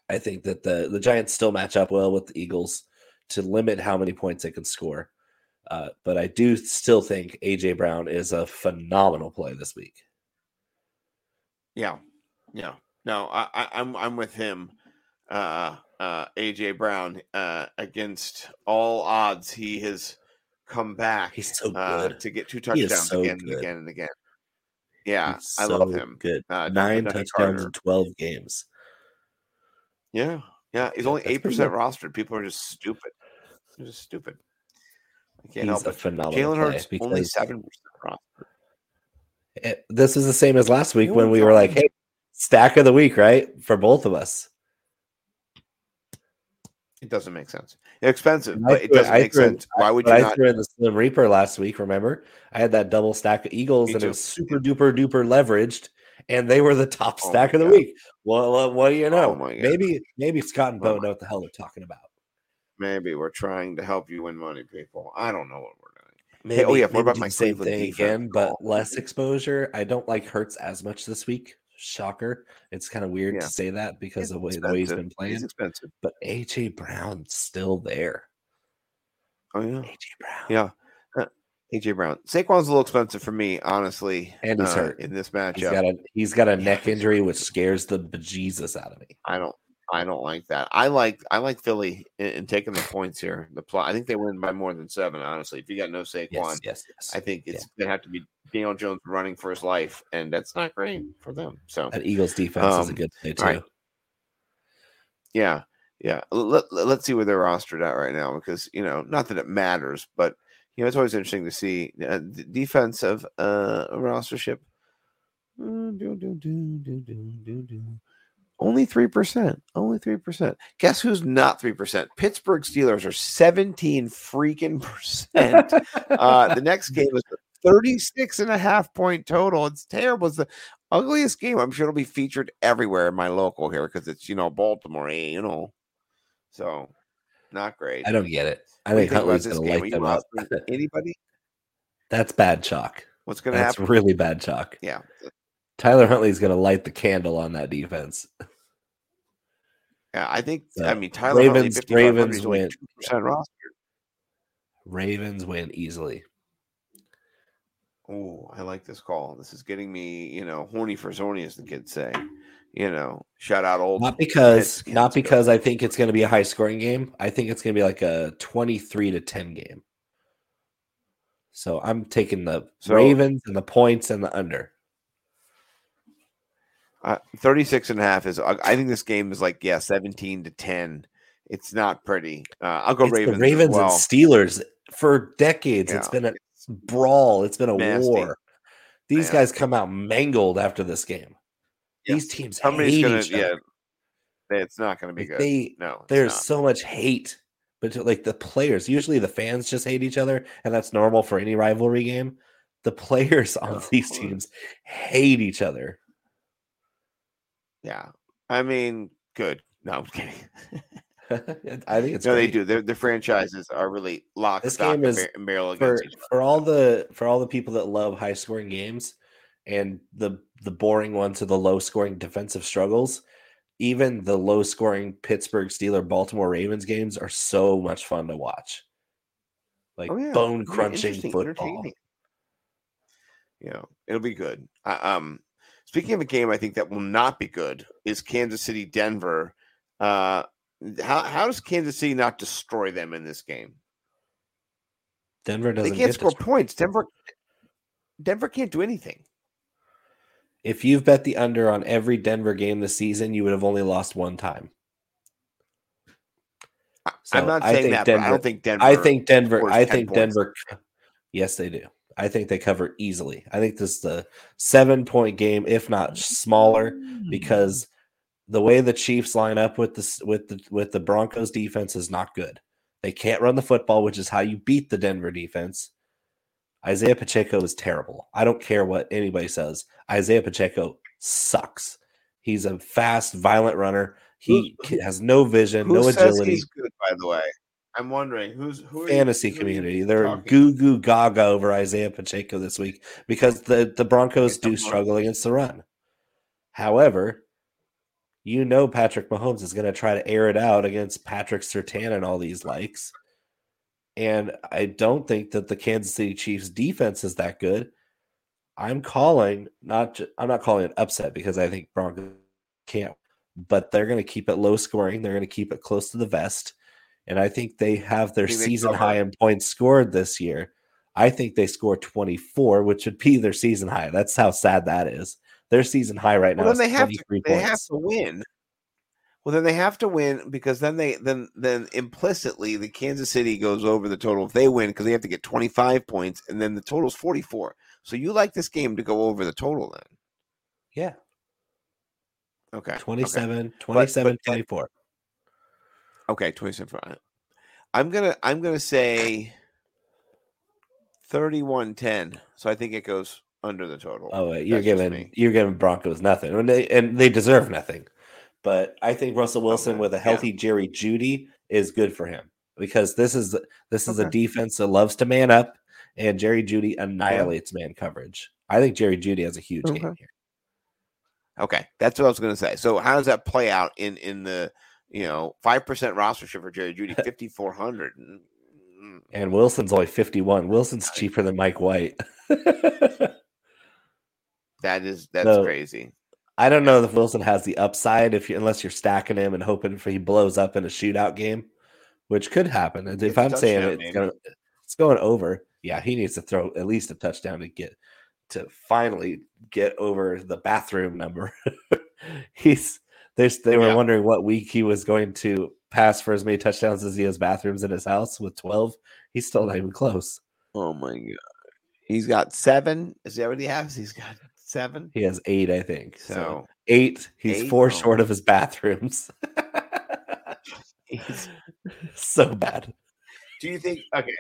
I think that the the Giants still match up well with the Eagles to limit how many points they can score. Uh, but I do still think AJ Brown is a phenomenal play this week. Yeah, yeah. No, I, I, I'm I'm with him. Uh, uh, AJ Brown uh, against all odds, he has come back He's so uh, good. to get two touchdowns so again and again and again. Yeah, He's I love him. Good. Uh, Nine touchdowns Carter. in 12 games. Yeah, yeah. He's only eight percent rostered. People are just stupid. They're just stupid. I can't He's help a it. phenomenal Jalen Hurts only seven percent rostered. It- this is the same as last week You when we were like, hey, stack of the week, right? For both of us. It doesn't make sense. They're expensive, I but it doesn't make threw sense. Why would you I not? threw in the Slim Reaper last week, remember? I had that double stack of Eagles Me and too. it was super duper duper leveraged, and they were the top Oh stack of the God. week. Well, uh, what do you know? Oh maybe maybe Scott and Oh Bo my- know what the hell they're talking about. Maybe we're trying to help you win money, people. I don't know what we're doing. Maybe, oh yeah, what about my same Cleveland thing defense? again, but Oh. less exposure. I don't like Hurts as much this week. Shocker. It's kind of weird Yeah. to say that because He's of the way, the way he's been playing. He's expensive. But AJ Brown's still there. Oh yeah, AJ Brown. yeah. Uh, AJ Brown, Saquon's a little expensive for me, honestly. And he's uh, hurt. in this He's matchup. got a he's got a neck injury which scares the bejesus out of me. I don't. I don't like that. I like. I like Philly in, in taking the points here. The plot. I think they win by more than seven. Honestly, if you got no Saquon, Yes, yes, yes. I think it's gonna have to be Daniel Jones running for his life, and that's not great for them. So that Eagles defense is a Um, good play too. right. Yeah, yeah. Let, let, us see where they're rostered at right now because you know, not that it matters, but you know, it's always interesting to see uh, the defensive uh rostership. Uh, do, do, do, do, do, do. Only three percent. Only three percent. Guess who's not three percent? Pittsburgh Steelers are seventeen freaking percent. uh, the next game is 36 and a half point total. It's terrible. It's the ugliest game. I'm sure it'll be featured everywhere in my local here because it's, you know, Baltimore, eh, you know. So, not great. I don't get it. I think think Huntley's gonna light them up. Anybody? That's bad chalk. What's going to That's happen? really bad chalk. Yeah. Tyler Huntley's gonna light the candle on that defense. Yeah. I think, I mean, Tyler Ravens- 5,500 Ravens win. 2% roster. Ravens win easily. Oh, I like this call. This is getting me, you know, horny for Zorny, as the kids say. You know, shout out old. Not because not because I think it's gonna be a high scoring game. I think it's gonna be like a 23 to 10 game. So I'm taking the So- Ravens and the points and the under. Uh, 36 and a half is, I think this game is like, yeah, 17 to 10. It's not pretty. Uh, I'll go It's Ravens. the Ravens well. and Steelers for decades. It's been a brawl. It's been a Nasty. war. These Yeah. guys come out mangled after this game. Yeah. These teams Somebody's hate gonna, each yeah, other. it's not going to be Like, good. they no, there's not. so much hate, but like the players, usually the fans just hate each other, and that's normal for any rivalry game. The players on these teams hate each other. Yeah. I mean, good. No, I'm kidding. I think it's no, they do. Their the franchises are really locked, This game is bar- and barrel for for all the for all the people that love high scoring games and the the boring ones or the low scoring defensive struggles. Even the low scoring Pittsburgh Steeler Baltimore Ravens games are so much fun to watch. Like Oh, yeah. bone crunching football. You know, it'll be good. I, um, speaking of a game, I think that will not be good is Kansas City Denver. Uh, how how does Kansas City not destroy them in this game? Denver doesn't They can't get score destroyed. points. Denver Denver can't do anything. If you've bet the under on every Denver game this season, you would have only lost one time. So I'm not saying that, Denver, I don't think Denver. I think Denver. I think Denver. Yes, they do. I think they cover easily. I think this is the seven point game, if not mm. smaller, because the way the Chiefs line up with the with the with the Broncos defense is not good. They can't run the football, which is how you beat the Denver defense. Isaiah Pacheco is terrible. I don't care what anybody says. Isaiah Pacheco sucks. He's a fast, violent runner. He has no vision, no agility. he's good, by the way. I'm wondering who's who fantasy you, community. They're goo goo gaga over Isaiah Pacheco this week because the the Broncos do struggle against the run. However, you know Patrick Mahomes is going to try to air it out against Patrick Surtain and all these likes. And I don't think that the Kansas City Chiefs defense is that good. I'm calling not I'm not calling it upset because I think Broncos can't, but they're going to keep it low scoring. They're going to keep it close to the vest. And I think they have their season high in points scored this year. I think they score 24, which would be their season high. That's how sad that is. Their season high right well, now. Then they have to. Points. They have to win. Well, then they have to win because then they then then implicitly the Kansas City goes over the total if they win because they have to get 25 points and then the total is 44. So you like this game to go over the total then? Yeah. Okay. 27, okay. 27, but, but, 24. Okay, 27. I'm gonna I'm gonna say 31-10. So I think it goes under the total. Oh, wait, you're That's giving you're giving Broncos nothing, and they and they deserve nothing. But I think Russell Wilson with a healthy. Jerry Jeudy is good for him because this is this is okay. a defense that loves to man up, and Jerry Jeudy annihilates man coverage. I think Jerry Jeudy has a huge okay. game here. Okay, that's what I was going to say. So how does that play out in in the you know five percent roster ship for Jerry Jeudy, fifty four hundred, and Wilson's only fifty one. Wilson's cheaper than Mike White. that is that's so, crazy. I don't know if Wilson has the upside if you unless you're stacking him and hoping for he blows up in a shootout game, which could happen. If it's I'm saying it's, gonna, it's going over, yeah, he needs to throw at least a touchdown to get to finally get over the bathroom number. He's there's they were yeah. wondering what week he was going to pass for as many touchdowns as he has bathrooms in his house with 12. He's still not even close. Oh my god. He's got seven. Is that what he has? He's got seven. He has eight, I think. So, so eight. He's eight? four oh. short of his bathrooms. he's so bad. Do you think? Okay.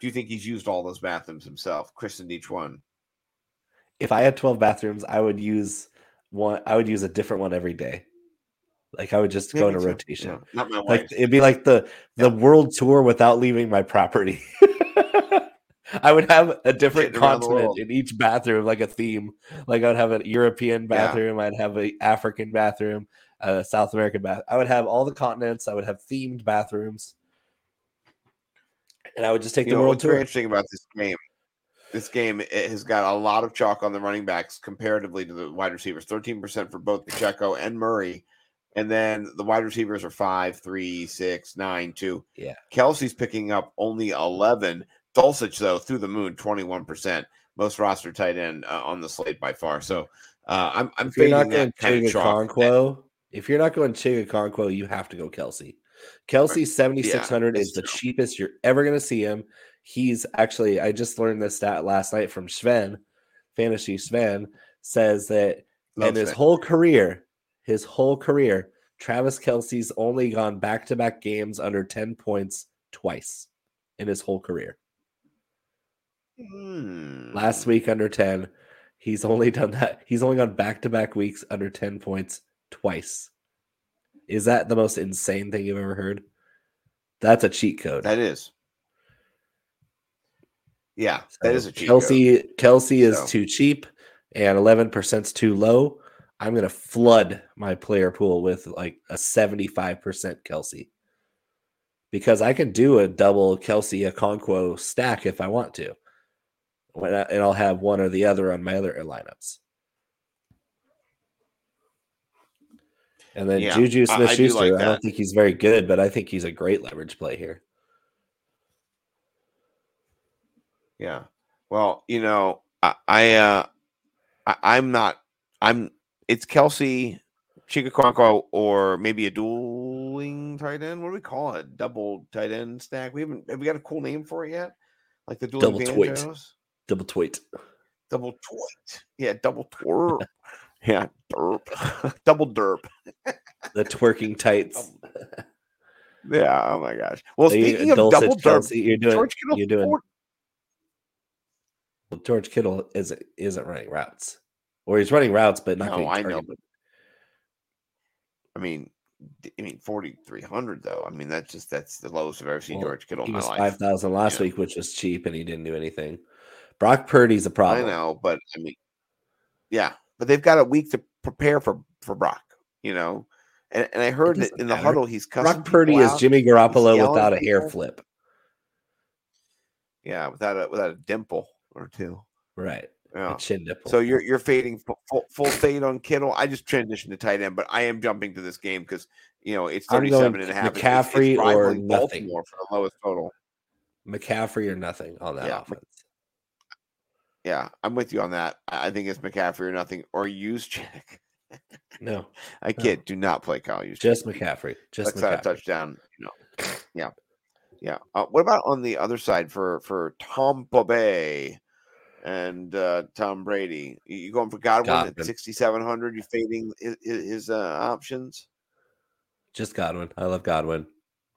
Do you think he's used all those bathrooms himself, christened each one? If I had twelve bathrooms, I would use one. I would use a different one every day. Like I would just go in a rotation. Yeah, not my wife. Like it'd be like the the yeah. world tour without leaving my property. I would have a different continent in each bathroom, like a theme. Like I'd have a European bathroom, yeah. I'd have an African bathroom, a South American bath. I would have all the continents. I would have themed bathrooms, and I would just take you the know, world what's tour. Very interesting about this game. This game it has got a lot of chalk on the running backs comparatively to the wide receivers. Thirteen percent for both Pacheco and Murray. And then the wide receivers are five, three, six, nine, two. Yeah. Kelce's picking up only 11. Dulcich, though, through the moon, 21%. Most roster tight end uh, on the slate by far. So uh, I'm, I'm if you're not going Okonkwo, if you're not going Chig Okonkwo, you have to go Kelce. Kelce 7600 yeah, is the true. cheapest you're ever going to see him. He's actually, I just learned this stat last night from Sven, Fantasy Sven, says that Love in his whole career, his whole career, Travis Kelce's only gone back to back games under 10 points twice in his whole career. Hmm. Last week under 10. He's only done that. He's only gone back to back weeks under 10 points twice. Is that the most insane thing you've ever heard? That's a cheat code. That is. Yeah, that so is a cheat Kelce, code. Kelce is so. too cheap and 11% is too low. I'm going to flood my player pool with like a 75% Kelce because I can do a double Kelce Okonkwo stack if I want to when I, and I'll have one or the other on my other lineups. And then yeah, Juju Smith Schuster, I, like I, don't think he's very good, but I think he's a great leverage play here. Yeah. Well, you know, I, I uh I, am not I'm it's Kelce, Chig Okonkwo, or maybe a dueling tight end. What do we call it? Double tight end stack. We haven't. Have we got a cool name for it yet? Like the dueling Double tweet. Double tweet. Double tweet. Yeah, double twerp. yeah, derp. double derp. The twerking tights. Yeah. Oh my gosh. Well, So speaking of Dulcich double derp, Kelce, you're doing. George Kittle. you're doing. George Kittle isn't isn't running routes, or he's running routes, but not No, I know, but I mean, I mean, forty three hundred though. I mean, that's just that's the lowest I've ever seen Well, George Kittle He in my was life. five thousand last week, which was cheap, and he didn't do anything. Brock Purdy's a problem. I know, but I mean, yeah, but they've got a week to prepare for for Brock. You know, and and I heard that in the matter. huddle he's cussing Brock Purdy is. Jimmy Garoppolo without a hair people. flip. Yeah, without a without a dimple or two. Right. Yeah. Chin nipple. So you're you're fading full, full fade on Kittle. I just transitioned to tight end, but I am jumping to this game because you know it's I'm 37 going and a half. It's- it's McCaffrey or nothing. Baltimore for the lowest total. McCaffrey or nothing on that Yeah. offense. Yeah, I'm with you on that. I think it's McCaffrey or nothing, or use check. No, I kid. Do not play Kyle use just McCaffrey. Just That's not a McCaffrey. touchdown. You know. Yeah. Yeah. Uh, what about on the other side for for Tampa Bay and uh, Tom Brady? You going for Godwin, Godwin. at 6,700? You fading his, his uh, options? Just Godwin. I love Godwin.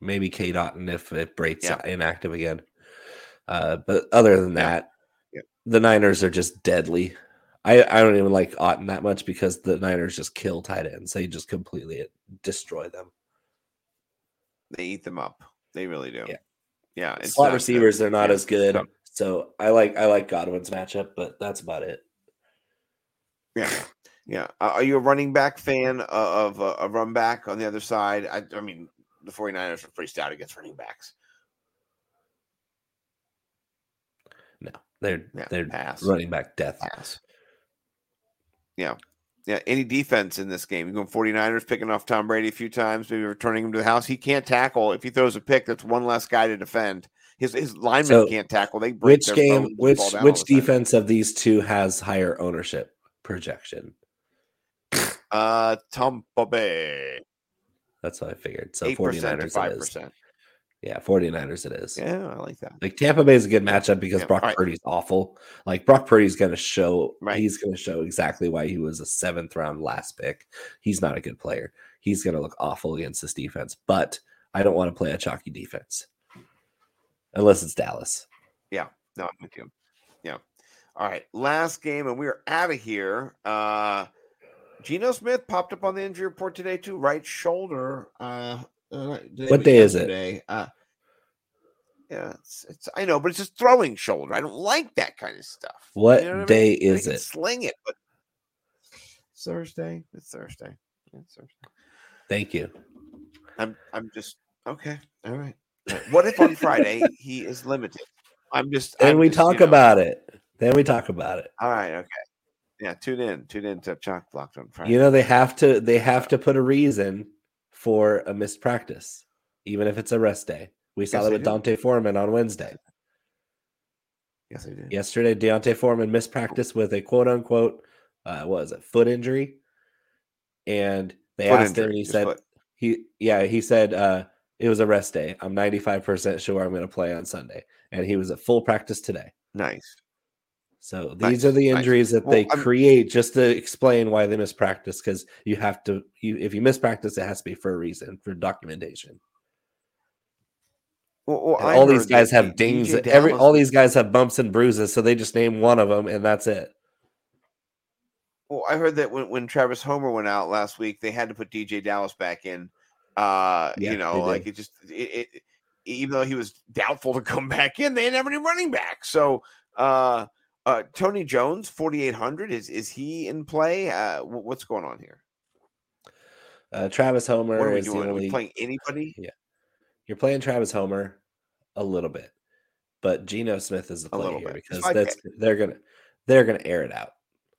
Maybe Cade Otton if it breaks Yeah. inactive again. Uh, but other than that, Yeah. the Niners are just deadly. I, I don't even like Otton that much because the Niners just kill tight ends. They just completely destroy them. They eat them up. They really do. Yeah. Yeah. it's Slot not good. receivers, they're not Yeah, as good. So- I like I like Godwin's matchup, but that's about it. Yeah. Yeah. Uh, are you a running back fan of uh, a run back on the other side? I, I mean, the 49ers are pretty stout against running backs. No, they're Yeah. they're pass. running back death. pass. Yeah. Yeah. Any defense in this game? You going 49ers picking off Tom Brady a few times, maybe returning him to the house. He can't tackle. If he throws a pick, that's one less guy to defend. His his linemen So, can't tackle. They break Which their game? Which which defense of these two has higher ownership projection? Uh, Tampa Bay. That's what I figured. So 49ers to it percent. Yeah, 49ers it is. Yeah, I like that. Like Tampa Bay is a good matchup because Yeah, Brock alright. Purdy's awful. Like Brock Purdy's going to show. Right. He's going to show exactly why he was a seventh round last pick. He's not a good player. He's going to look awful against this defense. But I don't want to play a chalky defense unless it's Dallas. Yeah, no, I'm with you. Yeah. All right. Last game, and we're out of here. Uh Geno Smith popped up on the injury report today, too. Right shoulder. Uh, uh What day is it? Uh yeah, it's, it's I know, but it's just throwing shoulder. I don't like that kind of stuff. What You know I day mean? They is it? Sling it, but it's Thursday. It's Thursday. It's Thursday. Thank you. I'm I'm just okay. All right. What if on Friday he is limited? I'm just Then I'm we just, talk you know, about it. Then we talk about it. All right, okay. Yeah, tune in. Tune in to Chalk Blocked on Friday. You know they have to. They have to put a reason for a missed practice, even if it's a rest day. We saw Yes, that with. D'Onta Foreman on Wednesday. yes, I did. Yesterday, D'Onta Foreman missed practice with a quote unquote, uh, what was it, foot injury? And they Foot asked him, and he said, foot. he, yeah, he said, uh, it was a rest day. I'm 95% sure I'm going to play on Sunday. And he was at full practice today. Nice. So these Nice, are the nice. injuries that Well, they I'm- create just to explain why they miss practice. Because you have to, you, if you miss practice, it has to be for a reason, for documentation. Well, well, all these guys that have dings. Every all these guys have bumps and bruises, so they just name one of them, and that's it. Well, I heard that when, when Travis Homer went out last week, they had to put DeeJay Dallas back in. Uh, Yeah, you know, like it just it, it even though he was doubtful to come back in, they didn't have any running back. So uh uh Tony Jones, 4800, is is he in play? Uh what's going on here? Uh, Travis What Homer are we is doing? Are we playing anybody? Yeah, you're playing Travis Homer a little bit, but Geno Smith is the A play little here bit. because that's they're gonna they're gonna air it out.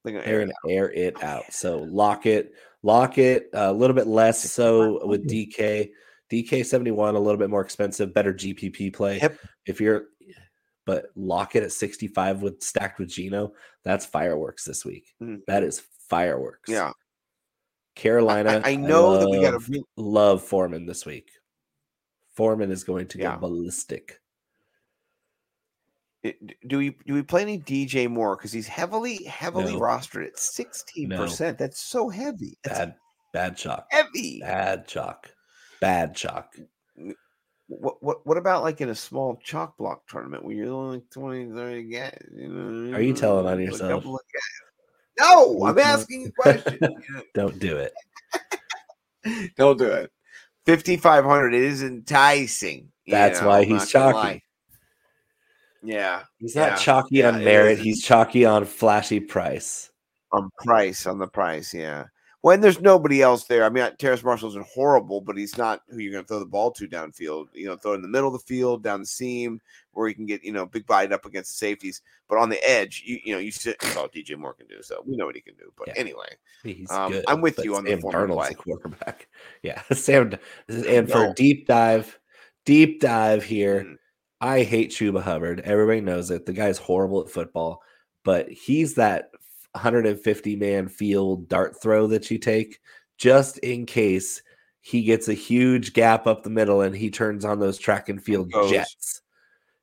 They're gonna They're air it gonna air it out. So lock it, lock it a little bit less so with DK. DK seventy one a little bit more expensive, better GPP play. Yep. If you're, but lock it at sixty five with stacked with Geno. That's fireworks this week. Mm. That is fireworks. Yeah. Carolina. I, I know love, that we got to love Foreman this week. Foreman is going to Yeah. go ballistic. Do we do we play any DJ Moore because he's heavily heavily No. rostered at sixteen percent? That's so heavy. That's Bad, bad chalk. heavy. Bad chalk. Bad chalk. What what what about like in a small chalk block tournament where you're only like 20, 30 guys? You know, Are you telling on yourself? couple of guys. No, I'm asking a question. Don't do it. Don't do it. Fifty five hundred. It is enticing. That's know, why I'm he's chalky. Yeah, He's not Yeah. chalky Yeah, on merit. He's chalky on flashy price. on price on the price. Yeah. When there's nobody else there, I mean, Terrace Marshall isn't horrible, but he's not who you're going to throw the ball to downfield. You know, throw it in the middle of the field, down the seam, where he can get you know big bite up against the safeties. But on the edge, you you know, you sit. That's all DJ Moore can do. So we know what he can do. But Yeah. anyway, He's Um, good. I'm with you on the Sam Foreman Darnold's the quarterback. Yeah, Sam. And for No. deep dive, deep dive here. Mm. I hate Chuba Hubbard. Everybody knows it. The guy's horrible at football, but he's that 150 man field dart throw that you take just in case he gets a huge gap up the middle and he turns on those track and field goes. jets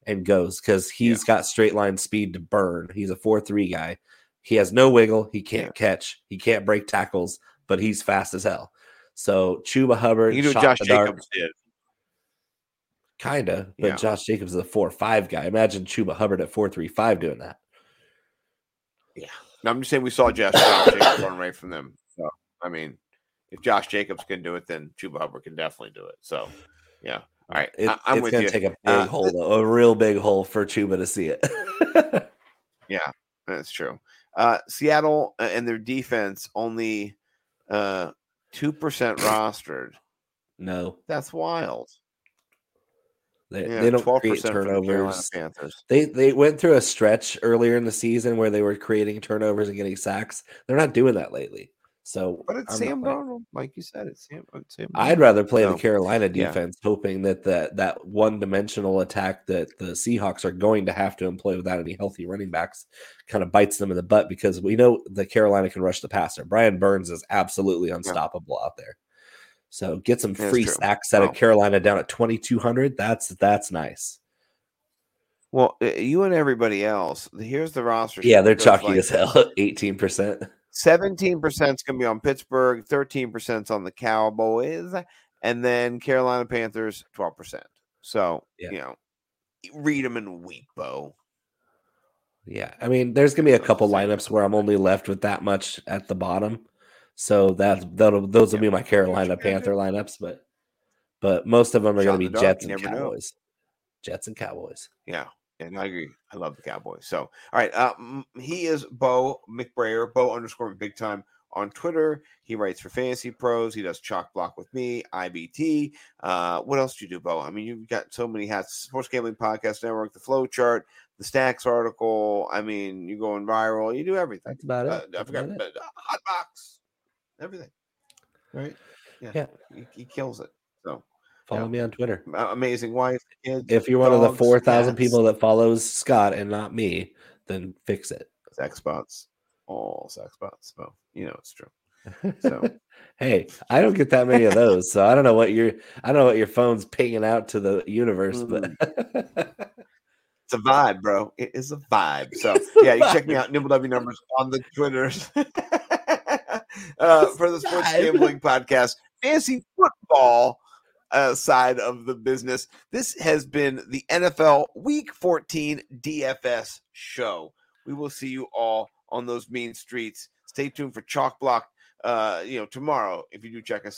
and goes because he's got straight line speed to burn. He's a 4 3 guy. He has no wiggle. He can't catch. He can't break tackles, but he's fast as hell. So Chuba Hubbard, you what Josh. Jacobs did. Kinda, but Yeah. Josh Jacobs is a four five guy. Imagine Chuba Hubbard at four three five doing that. Yeah. No, I'm just saying we saw Josh, Josh Jacobs run away from them. So I mean, if Josh Jacobs can do it, then Chuba Hubbard can definitely do it. So yeah. All right, It- I, I'm it's with gonna you. take a big Uh, hole, though, a real big hole for Chuba to see it. Yeah, that's true. Uh, Seattle uh, and their defense only uh, 2% rostered. no, That's wild. They, Yeah, they don't create for the turnovers. They they went through a stretch earlier in the season where they were creating turnovers and getting sacks. They're not doing that lately. So, But it's I'm Sam Darnold, like you said. It's Sam. It's Sam I'd rather play So, the Carolina yeah. defense, hoping that that that one dimensional attack that the Seahawks are going to have to employ without any healthy running backs kind of bites them in the butt because we know the Carolina can rush the passer. Brian Burns is absolutely unstoppable out there. So get some That's free true. sacks out of Carolina down at twenty two hundred. That's that's nice. Well, uh, you and everybody else. Here's the roster. Yeah, they're chalky like as hell. Eighteen percent. 17% is going to be on Pittsburgh, 13% is on the Cowboys, and then Carolina Panthers, 12%. So, Yeah. you know, read them in week, Bo. Yeah, I mean, there's gonna be a couple lineups where I'm only left with that much at the bottom, so that that'll those will be my Carolina Panther lineups. But but most of them are gonna be Jets and never know. Cowboys. Jets and Cowboys. Yeah, and I agree. I love the Cowboys. So, all right, uh, he is Bo McBrayer, Bo underscore big time on Twitter. He writes for Fantasy Pros. He does chalk block with me, IBT. Uh, what else do you do, Bo? I mean, you've got so many hats. Sports Gambling Podcast Network, the Flow Chart, the Stacks article. I mean, you're going viral. You do everything. That's about it. Uh, I forgot, about it. uh, hot box, everything. Right? Yeah, Yeah. He, he kills it. So Follow yeah. me on Twitter. amazing wife, kids. If you're one of the dogs, four thousand people that follows Scott and not me, then fix it. sex bots, all sex bots. Well, you know it's true. So- hey, I don't get that many of those, so I don't know what your I don't know what your phone's pinging out to the universe, but mm. It's a vibe, bro. It is a vibe. So yeah, you check me out, Nimble W numbers on the Twitters. Uh, for the Sports. Gambling Podcast, fancy football uh, side of the business. This has been the NFL Week 14 DFS show. We will see you all on those mean streets. Stay tuned for Chalk Block. Uh, you know, tomorrow, if you do check us